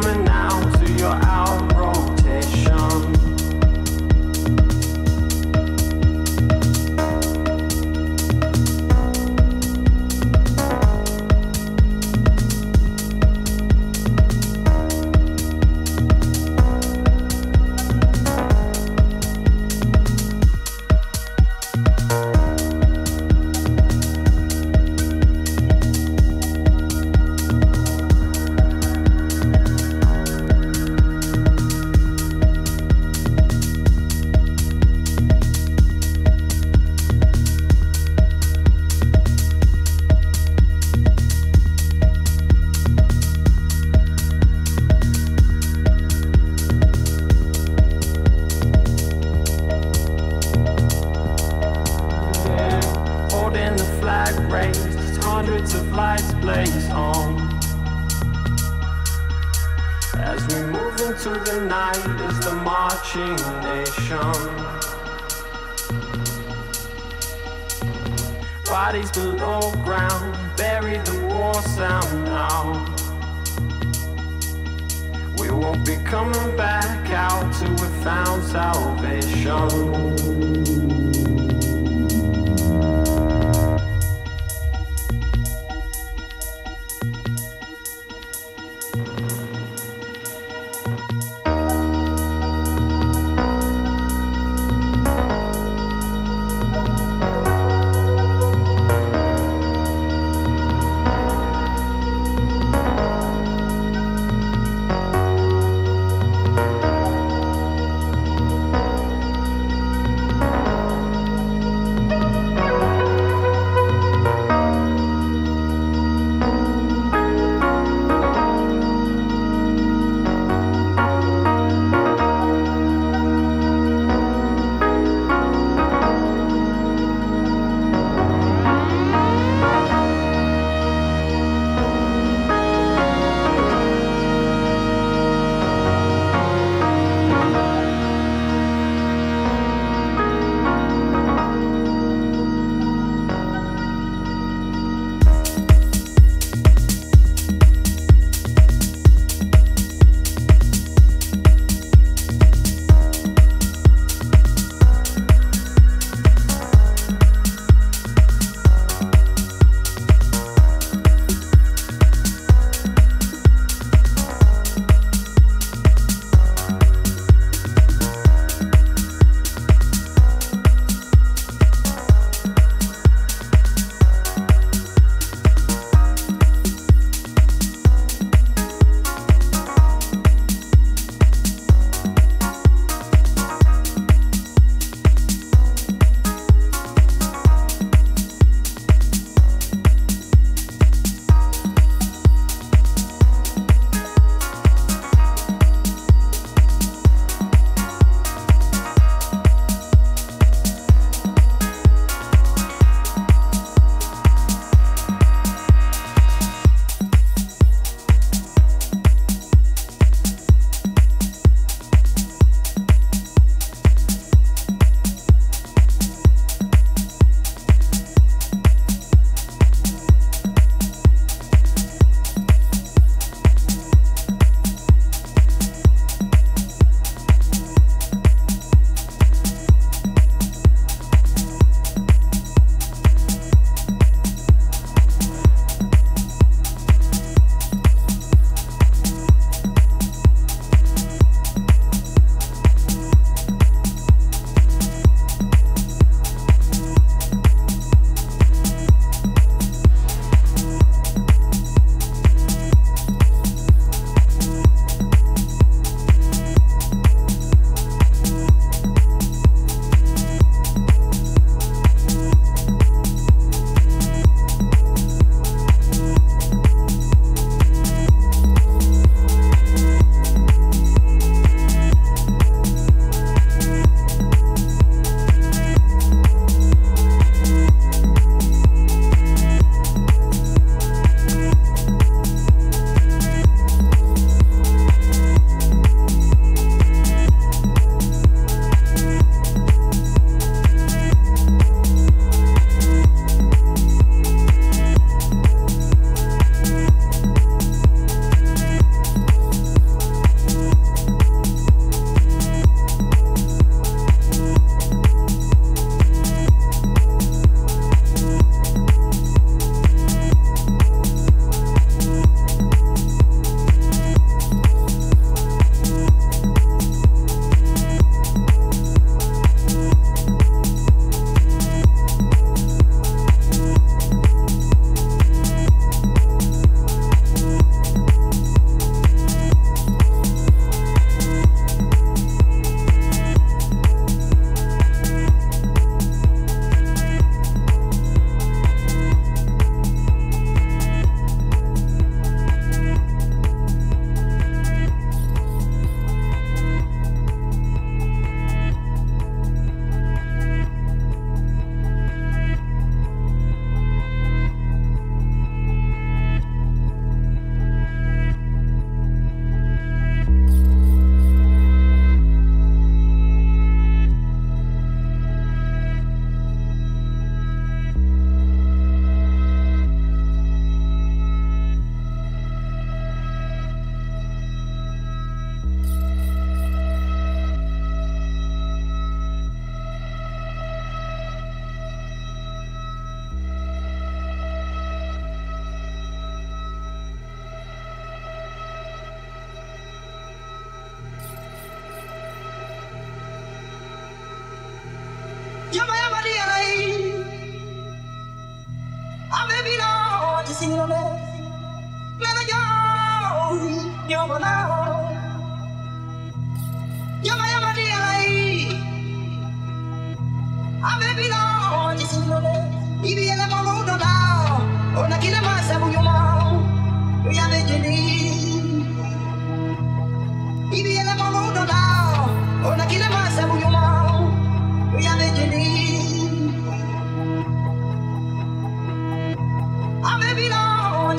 coming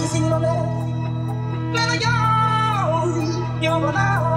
sin doler, pero yo, yo volaba.